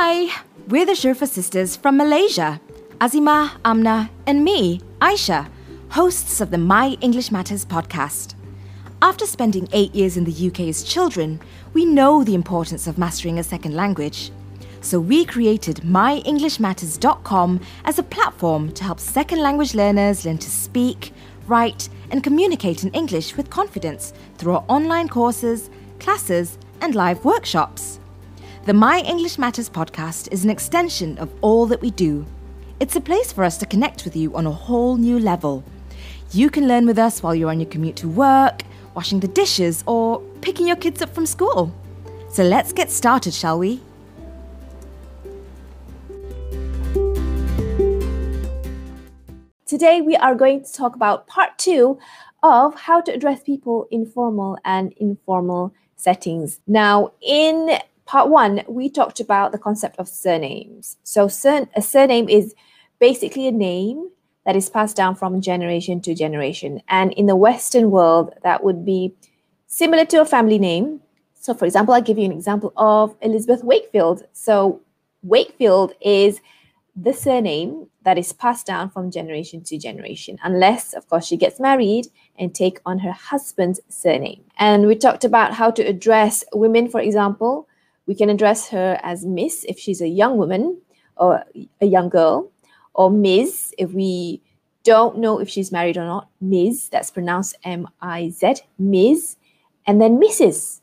Hi, we're the Shurfa sisters from Malaysia. Azima, Amna, and me, Aisha, hosts of the My English Matters podcast. After spending eight years in the UK as children, we know the importance of mastering a second language. So we created myenglishmatters.com as a platform to help second language learners learn to speak, write, and communicate in English with confidence through our online courses, classes, and live workshops. The My English Matters podcast is an extension of all that we do. It's a place for us to connect with you on a whole new level. You can learn with us while you're on your commute to work, washing the dishes, or picking your kids up from school. So let's get started, shall we? Today, we are going to talk about part two of how to address people in formal and informal settings. Now, in part one, we talked about the concept of surnames. So, sur- a surname is basically a name that is passed down from generation to generation. And in the Western world, that would be similar to a family name. So, for example, I'll give you an example of Elizabeth Wakefield. So, Wakefield is the surname that is passed down from generation to generation, unless, of course, she gets married and take on her husband's surname. And we talked about how to address women, for example. We can address her as Miss if she's a young woman or a young girl, or Ms if we don't know if she's married or not. Ms, that's pronounced M I Z, Ms, and then Mrs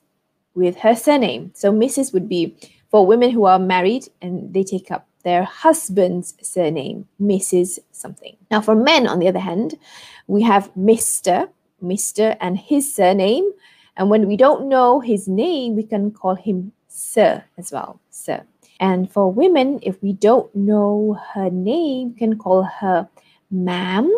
with her surname. So Mrs would be for women who are married and they take up their husband's surname, Mrs. something. Now, for men, on the other hand, we have Mr. Mr. and his surname. And when we don't know his name, we can call him Sir as well, Sir. And for women, if we don't know her name, we can call her ma'am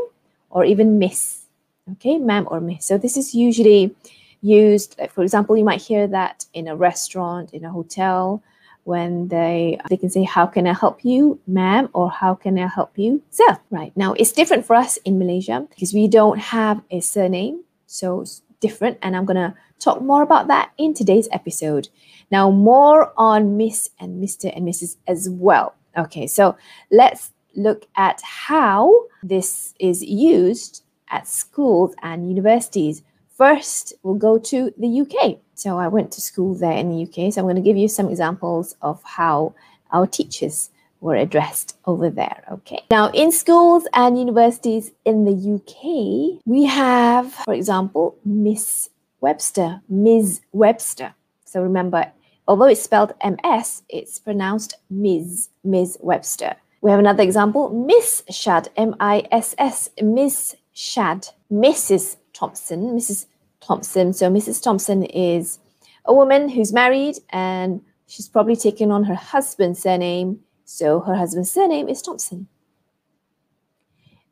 or even miss. Okay, ma'am or miss. So this is usually used, for example, you might hear that in a restaurant, in a hotel, when they they can say how can i help you ma'am or how can i help you sir right now it's different for us in malaysia because we don't have a surname so different and i'm going to talk more about that in today's episode. Now more on miss and mr and mrs as well. Okay so let's look at how this is used at schools and universities. First we'll go to the uk so I went to school there in the UK. So I'm going to give you some examples of how our teachers were addressed over there. Okay. Now, in schools and universities in the UK, we have, for example, Miss Webster, Ms. Webster. So remember, although it's spelled MS, it's pronounced Ms. Ms. Webster. We have another example, Miss Shad, M I S S, Miss Shad, Mrs. Thompson, Mrs. Thompson. So Mrs. Thompson is a woman who's married and she's probably taken on her husband's surname. So her husband's surname is Thompson.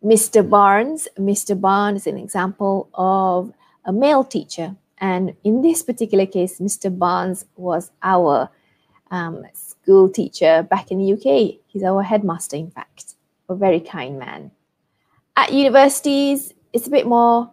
Mr. Barnes. Mr. Barnes is an example of a male teacher. And in this particular case, Mr. Barnes was our um, school teacher back in the UK. He's our headmaster, in fact, a very kind man. At universities, it's a bit more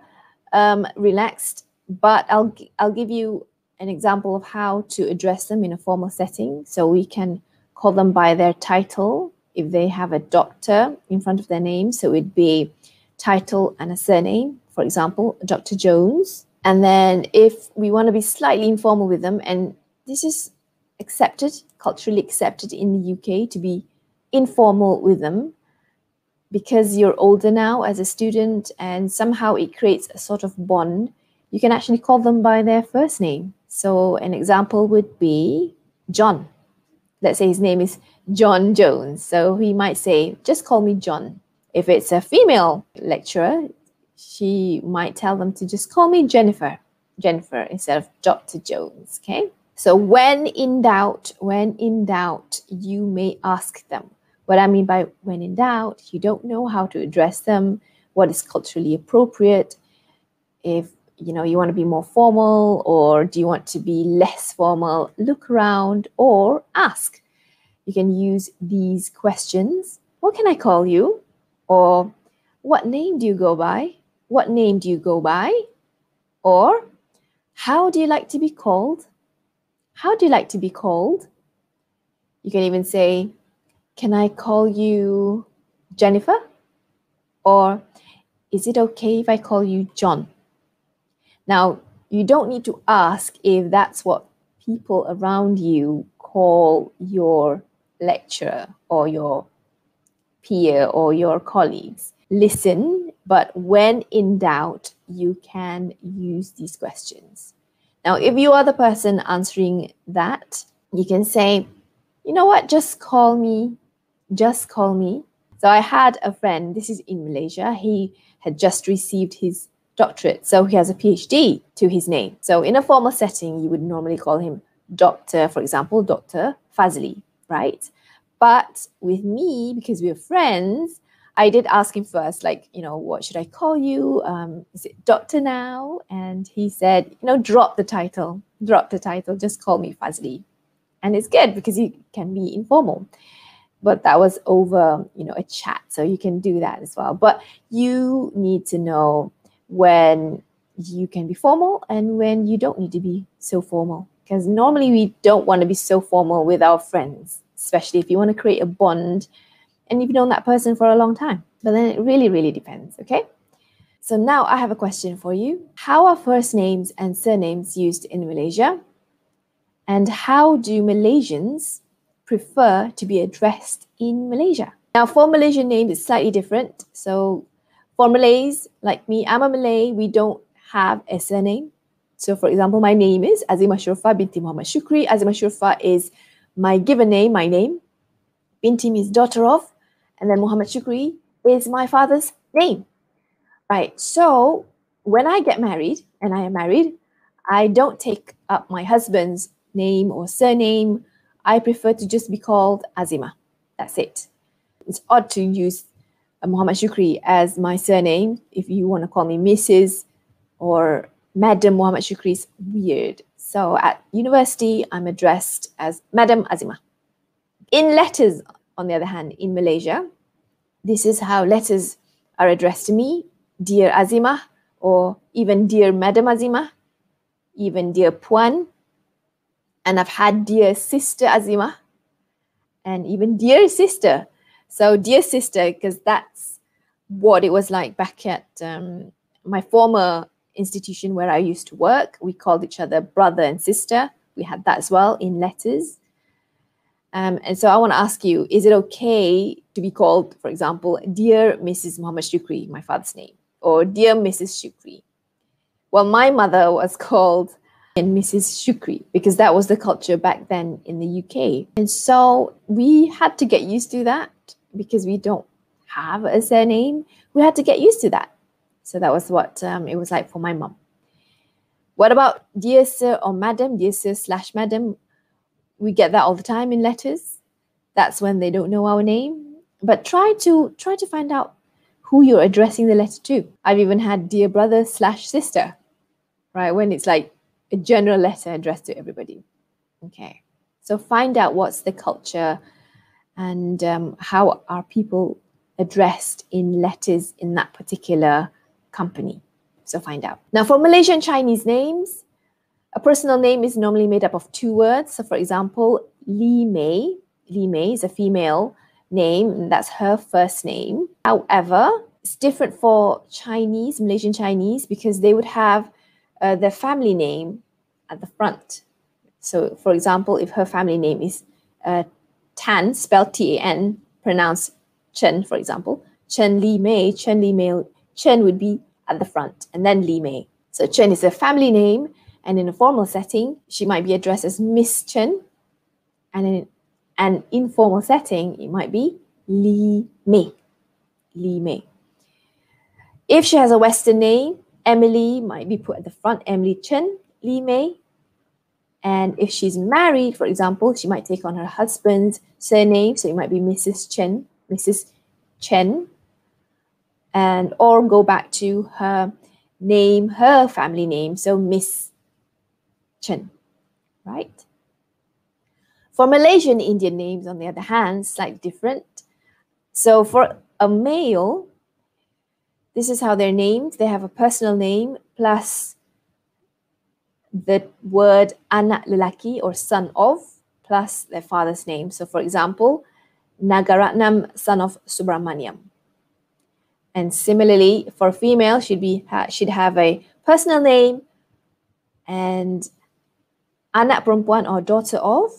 um, relaxed, but I'll I'll give you an example of how to address them in a formal setting. So we can call them by their title if they have a doctor in front of their name. So it'd be title and a surname, for example, Dr. Jones. And then if we want to be slightly informal with them, and this is accepted, culturally accepted in the UK to be informal with them, because you're older now as a student and somehow it creates a sort of bond, you can actually call them by their first name. So an example would be John. Let's say his name is John Jones. So he might say, just call me John. If it's a female lecturer, she might tell them to just call me Jennifer, Jennifer instead of Dr. Jones. Okay. So when in doubt, when in doubt, you may ask them, what I mean by when in doubt, you don't know how to address them, what is culturally appropriate. If you know you want to be more formal or do you want to be less formal, look around or ask. You can use these questions. What can I call you? Or what name do you go by? What name do you go by? Or how do you like to be called? How do you like to be called? You can even say, Can I call you Jennifer? Or is it okay if I call you John? Now, you don't need to ask if that's what people around you call your lecturer or your peer or your colleagues. Listen, but when in doubt, you can use these questions. Now, if you are the person answering that, you can say, you know what, just call me, just call me. So I had a friend, this is in Malaysia, he had just received his doctorate, so he has a PhD to his name. So in a formal setting, you would normally call him Doctor, for example, Dr. Fazli, right? But with me, because we're friends, I did ask him first, like, you know, what should I call you? Um, is it doctor now? And he said, you know, drop the title, drop the title, just call me Fazli. And it's good because you can be informal. But that was over, you know, a chat. So you can do that as well. But you need to know when you can be formal and when you don't need to be so formal. Because normally we don't want to be so formal with our friends, especially if you want to create a bond and you've known that person for a long time. But then it really, really depends, okay? So now I have a question for you. How are first names and surnames used in Malaysia? And how do Malaysians prefer to be addressed in Malaysia? Now, for Malaysian names, it's slightly different. So for Malays, like me, I'm a Malay, we don't have a surname. So for example, my name is Azima Shurfa binti Muhammad Shukri. Azima Shurfa is my given name, my name. Binti means daughter of. And then Muhammad Shukri is my father's name. Right. So when I get married, and I am married, I don't take up my husband's name or surname. I prefer to just be called Azima. That's it. It's odd to use Uh, Muhammad Shukri as my surname. If you want to call me Mrs. or Madam Muhammad Shukri is weird. So at university, I'm addressed as Madam Azima. In letters, on the other hand, in Malaysia, this is how letters are addressed to me Dear Azima, or even Dear Madam Azima, even Dear Puan. And I've had Dear Sister Azima, and even Dear Sister. So, Dear Sister, because that's what it was like back at um, my former institution where I used to work. We called each other brother and sister. We had that as well in letters. Um, and so I want to ask you, is it okay to be called, for example, Dear Mrs. Muhammad Shukri, my father's name, or Dear Mrs. Shukri? Well, my mother was called Mrs. Shukri because that was the culture back then in the UK. And so we had to get used to that because we don't have a surname. We had to get used to that. So that was what um, it was like for my mom. What about dear sir or madam, dear sir slash madam? we get that all the time in letters. That's when they don't know our name. But try to try to find out who you're addressing the letter to. I've even had dear brother slash sister, right? When it's like a general letter addressed to everybody. Okay. So find out what's the culture and um, how are people addressed in letters in that particular company. So find out. Now for Malaysian Chinese names, a personal name is normally made up of two words. So, for example, Li Mei. Li Mei is a female name, and that's her first name. However, it's different for Chinese, Malaysian Chinese, because they would have uh, their family name at the front. So, for example, if her family name is uh, Tan, spelled T A N, pronounced Chen, for example, Chen Li Mei, Chen Li Mei, Chen would be at the front, and then Li Mei. So, Chen is a family name, and in a formal setting, she might be addressed as Miss Chen. And in an informal setting, it might be Li Mei. Li Mei. If she has a Western name, Emily might be put at the front, Emily Chen, Li Mei. And if she's married, for example, she might take on her husband's surname. So it might be Mrs. Chen, Mrs. Chen. And or go back to her name, her family name. So Miss Chen, right? For Malaysian Indian names, on the other hand, slightly different. So for a male, this is how they're named. They have a personal name plus the word anak lelaki or son of plus their father's name. So, for example, Nagaratnam, son of Subramaniam. And similarly, for female, should be should have a personal name and anak perempuan or daughter of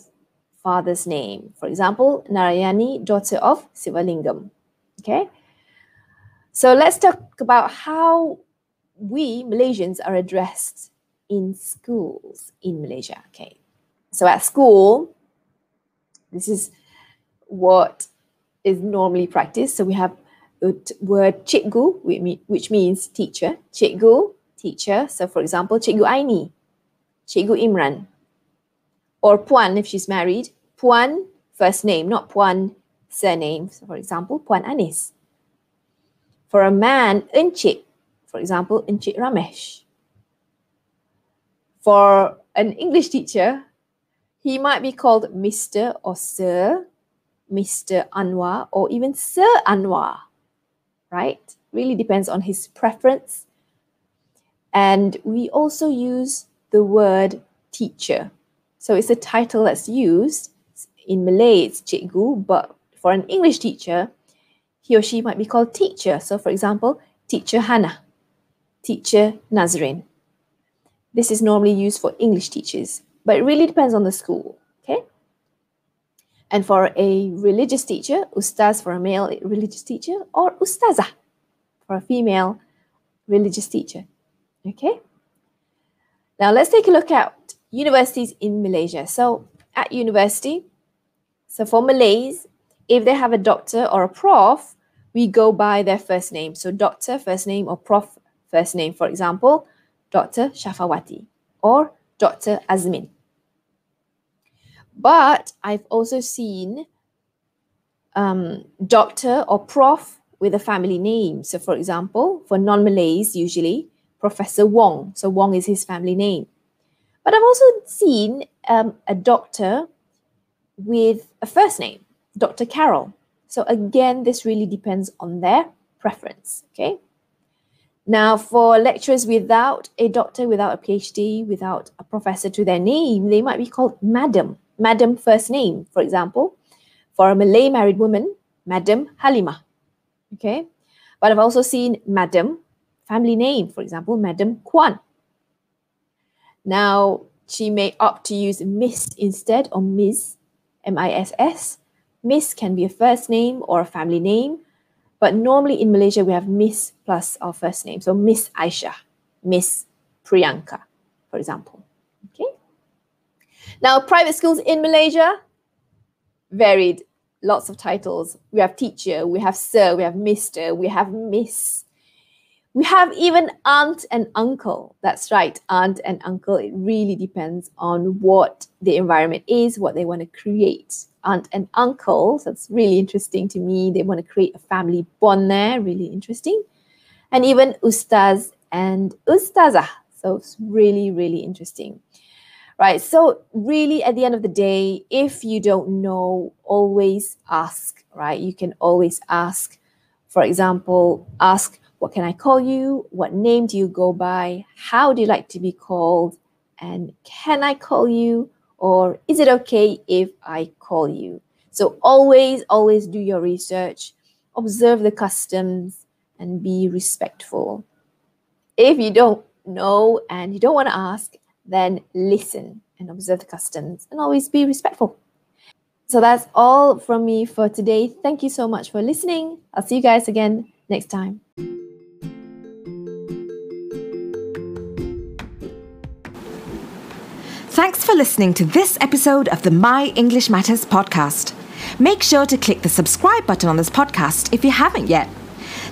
father's name. For example, Narayani, daughter of Sivalingam. Okay. So let's talk about how we Malaysians are addressed in schools in Malaysia. Okay. So at school, this is what is normally practiced. So we have the word cikgu, which means teacher. Cikgu, teacher. So for example, Cikgu Aini, Cikgu Imran. Or Puan if she's married. Puan, first name, not Puan, surname. So for example, Puan Anis. For a man, Encik, for example, Encik Ramesh. For an English teacher, he might be called Mr. or Sir, Mr. Anwar, or even Sir Anwar, right? Really depends on his preference. And we also use the word teacher. So it's a title that's used. In Malay, it's cikgu, but for an English teacher, he or she might be called teacher. So, for example, teacher Hannah, teacher Nazrin. This is normally used for English teachers but it really depends on the school. Okay. And for a religious teacher, ustaz for a male religious teacher, or ustaza for a female religious teacher. Okay. Now let's take a look at universities in Malaysia. So at university, so for Malays, if they have a doctor or a prof, we go by their first name. So doctor first name or prof first name. For example, Dr. Shafawati or Dr. Azmin. But I've also seen um, doctor or prof with a family name. So, for example, for non Malays, usually Professor Wong. So, Wong is his family name. But I've also seen um, a doctor with a first name, Dr. Carol. So, again, this really depends on their preference. Okay. Now, for lecturers without a doctor, without a PhD, without a professor to their name, they might be called madam Madam first name, for example. For a Malay married woman, Madam Halima. Okay. But I've also seen Madam family name, for example, Madam Kwan. Now, she may opt to use Miss instead or Ms, M I S S. Miss can be a first name or a family name, but normally in Malaysia we have Miss plus our first name. So Miss Aisha, Miss Priyanka, for example. Okay. Now, private schools in Malaysia, varied, lots of titles. We have teacher, we have sir, we have mister, we have miss. We have even aunt and uncle. That's right, aunt and uncle. It really depends on what the environment is, what they want to create. Aunt and uncle, so that's really interesting to me. They want to create a family bond there, really interesting. And even ustaz and ustaza. So it's really, really interesting right? So, really, at the end of the day, if you don't know, always ask, right? You can always ask. For example, ask, What can I call you? What name do you go by? How do you like to be called? And can I call you? Or is it okay if I call you? So, always, always do your research, observe the customs, and be respectful. If you don't know and you don't want to ask, then listen and observe the customs and always be respectful. So that's all from me for today. Thank you so much for listening. I'll see you guys again next time. Thanks for listening to this episode of the My English Matters podcast. Make sure to click the subscribe button on this podcast if you haven't yet.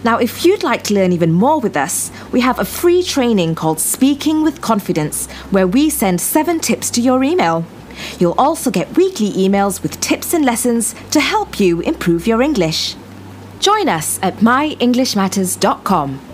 Now, if you'd like to learn even more with us, we have a free training called Speaking with Confidence, where we send seven tips to your email. You'll also get weekly emails with tips and lessons to help you improve your English. Join us at myenglishmatters.com.